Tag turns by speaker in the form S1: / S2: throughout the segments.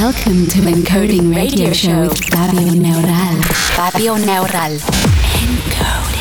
S1: Welcome to Encoding Radio Show with Fabio Neural.
S2: Fabio Neural.
S1: Encoding.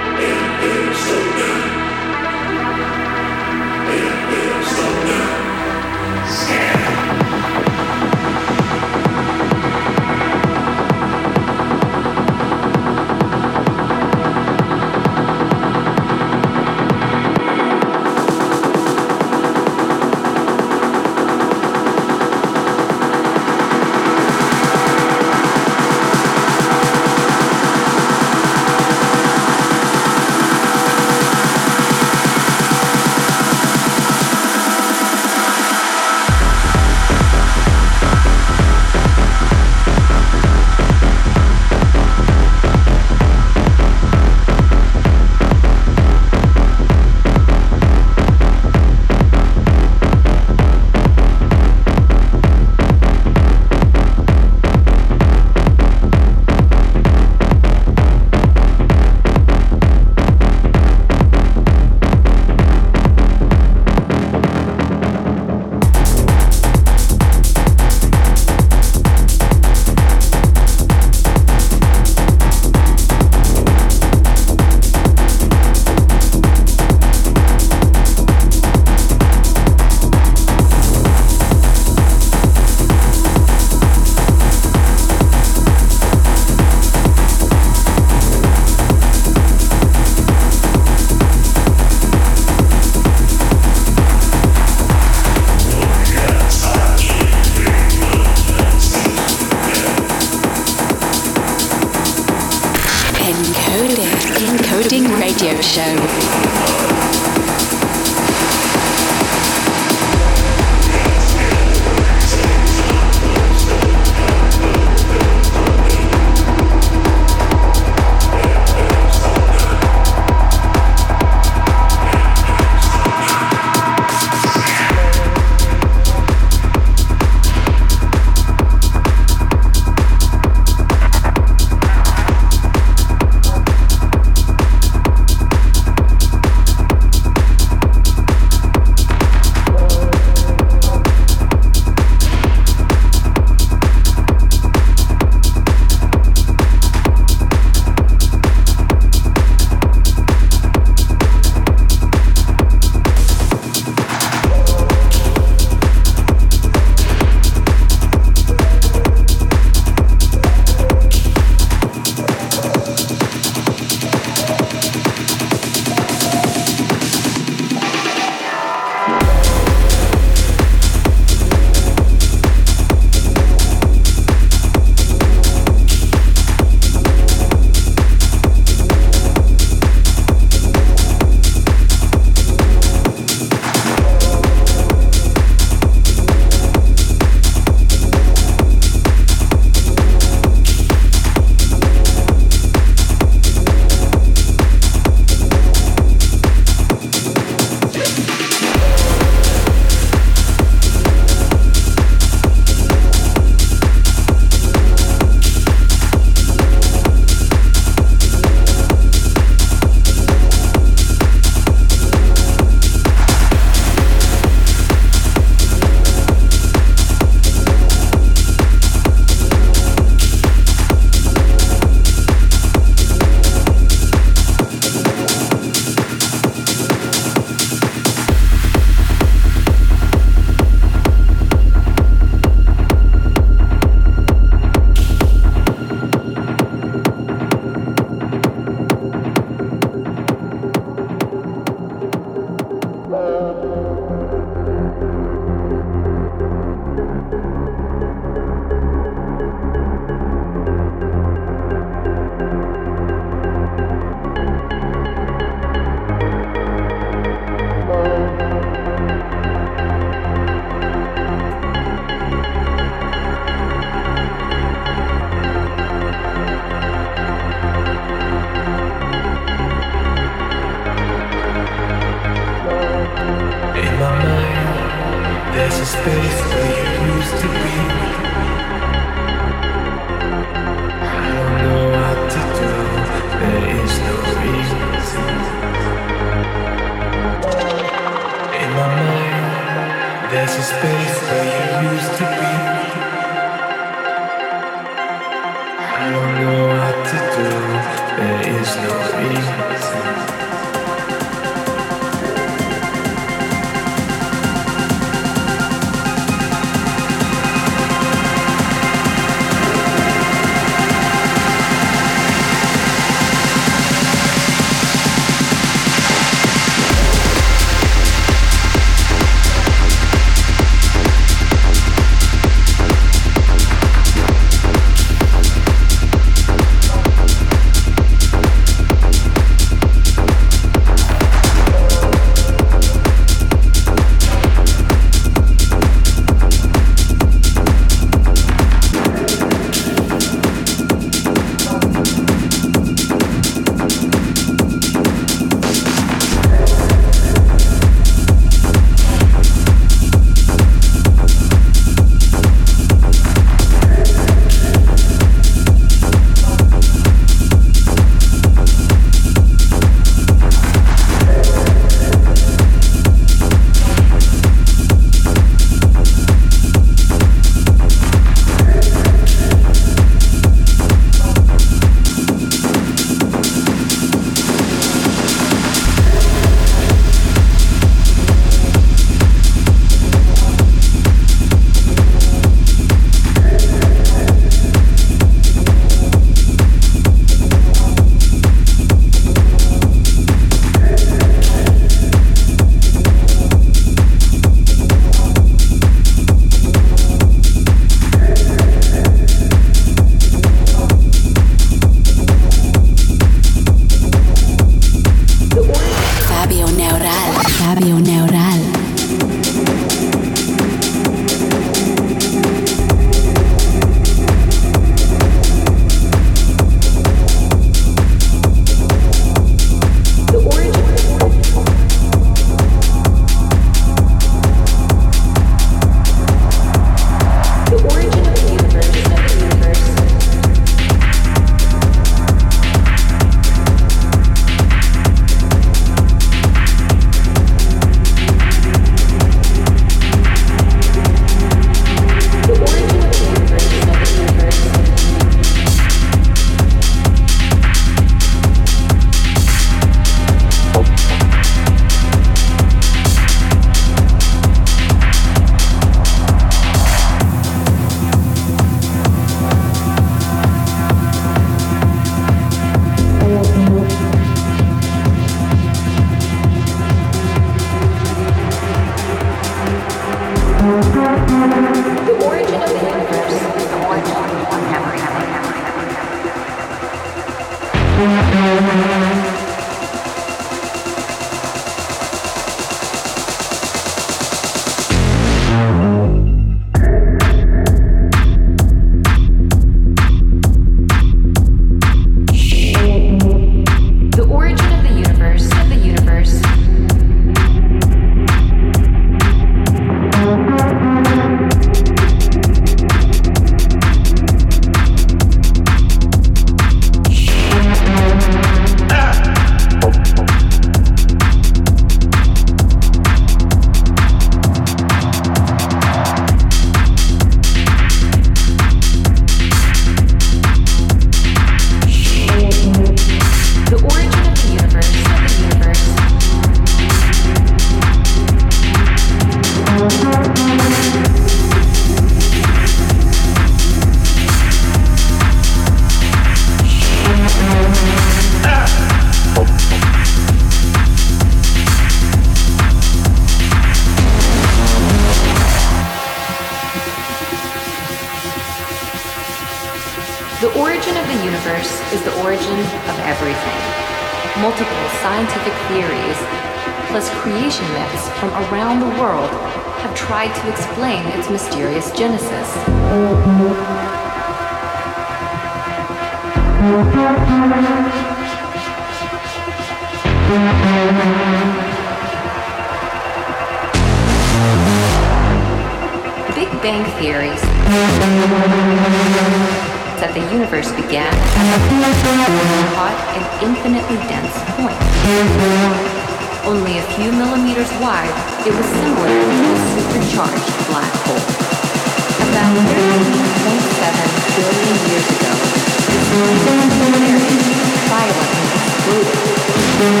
S1: Thank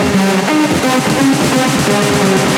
S1: you.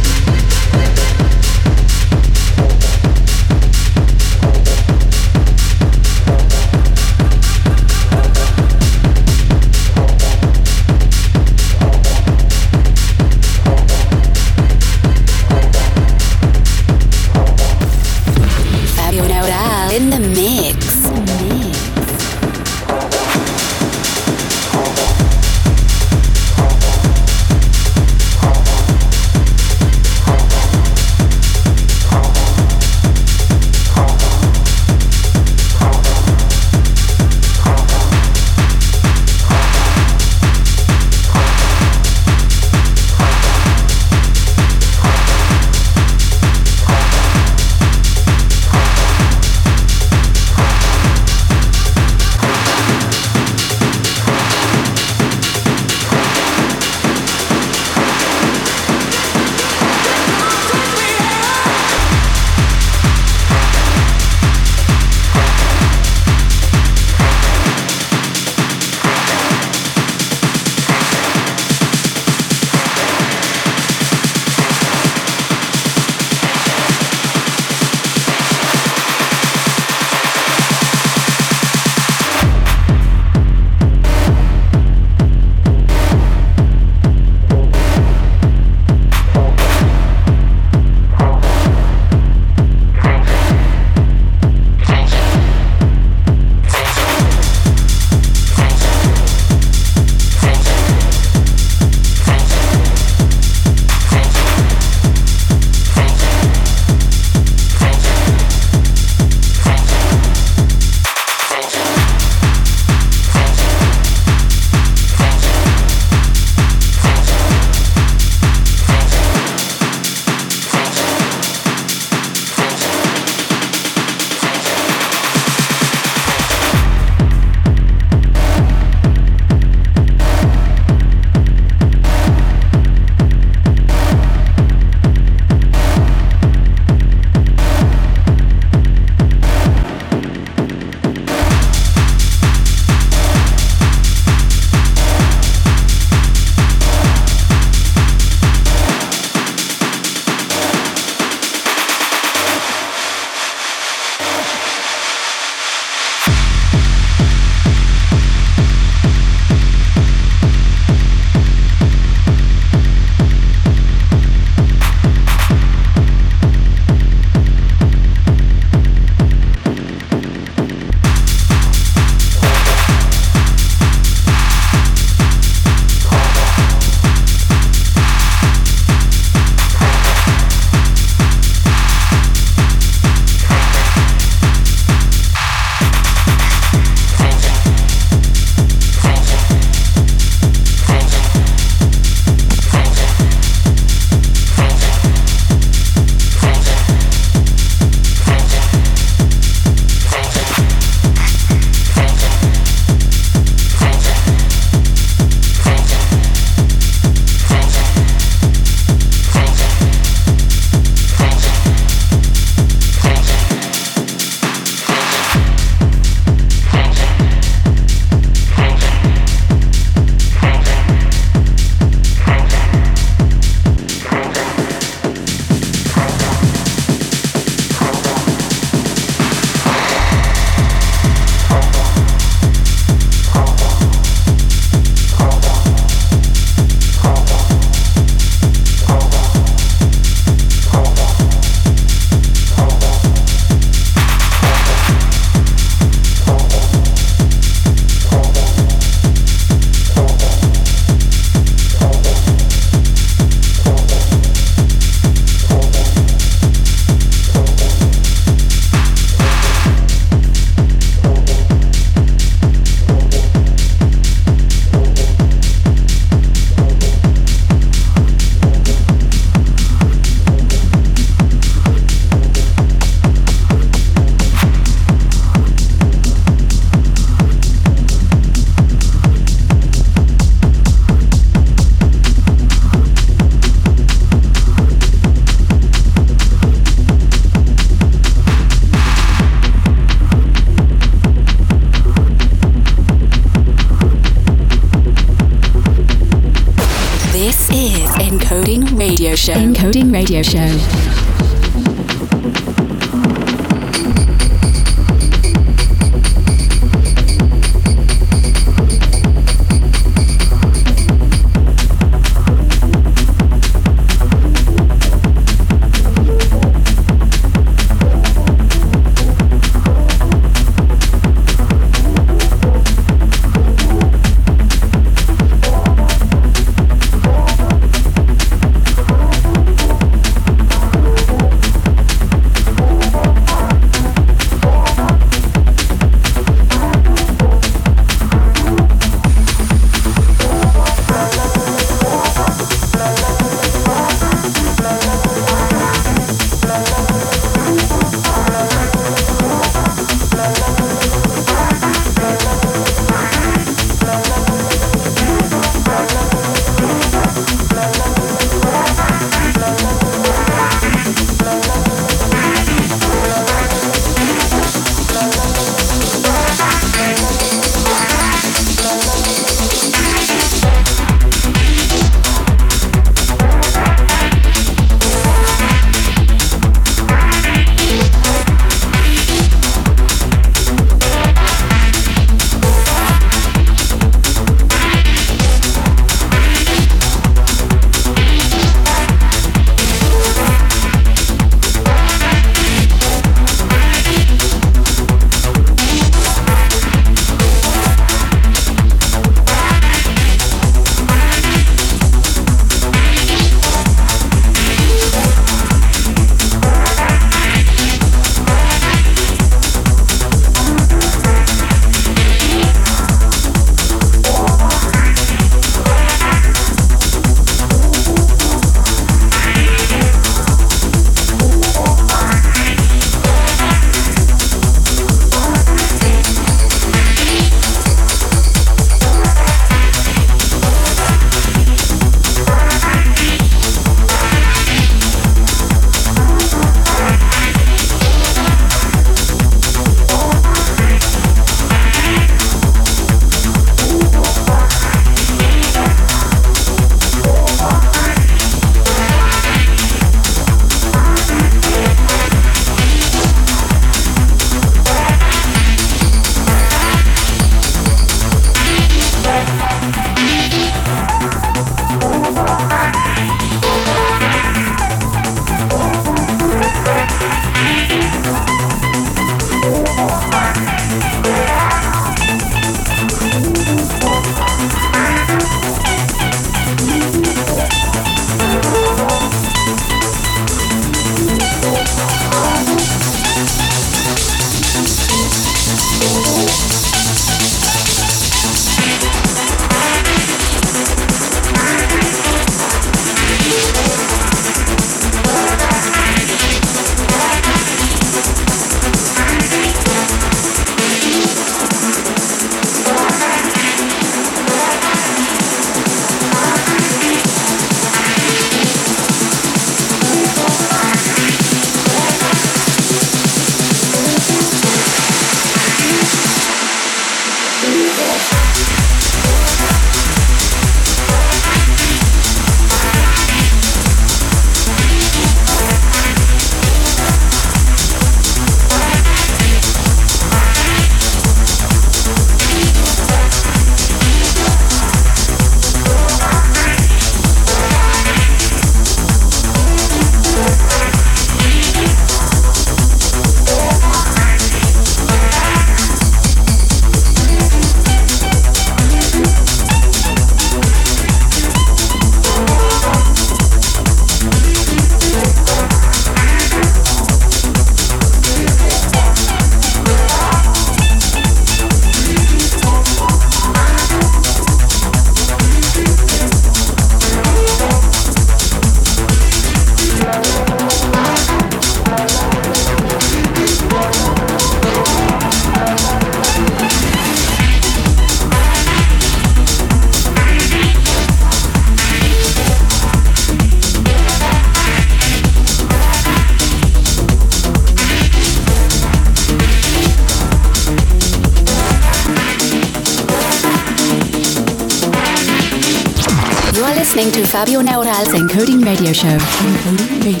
S1: Radio Show.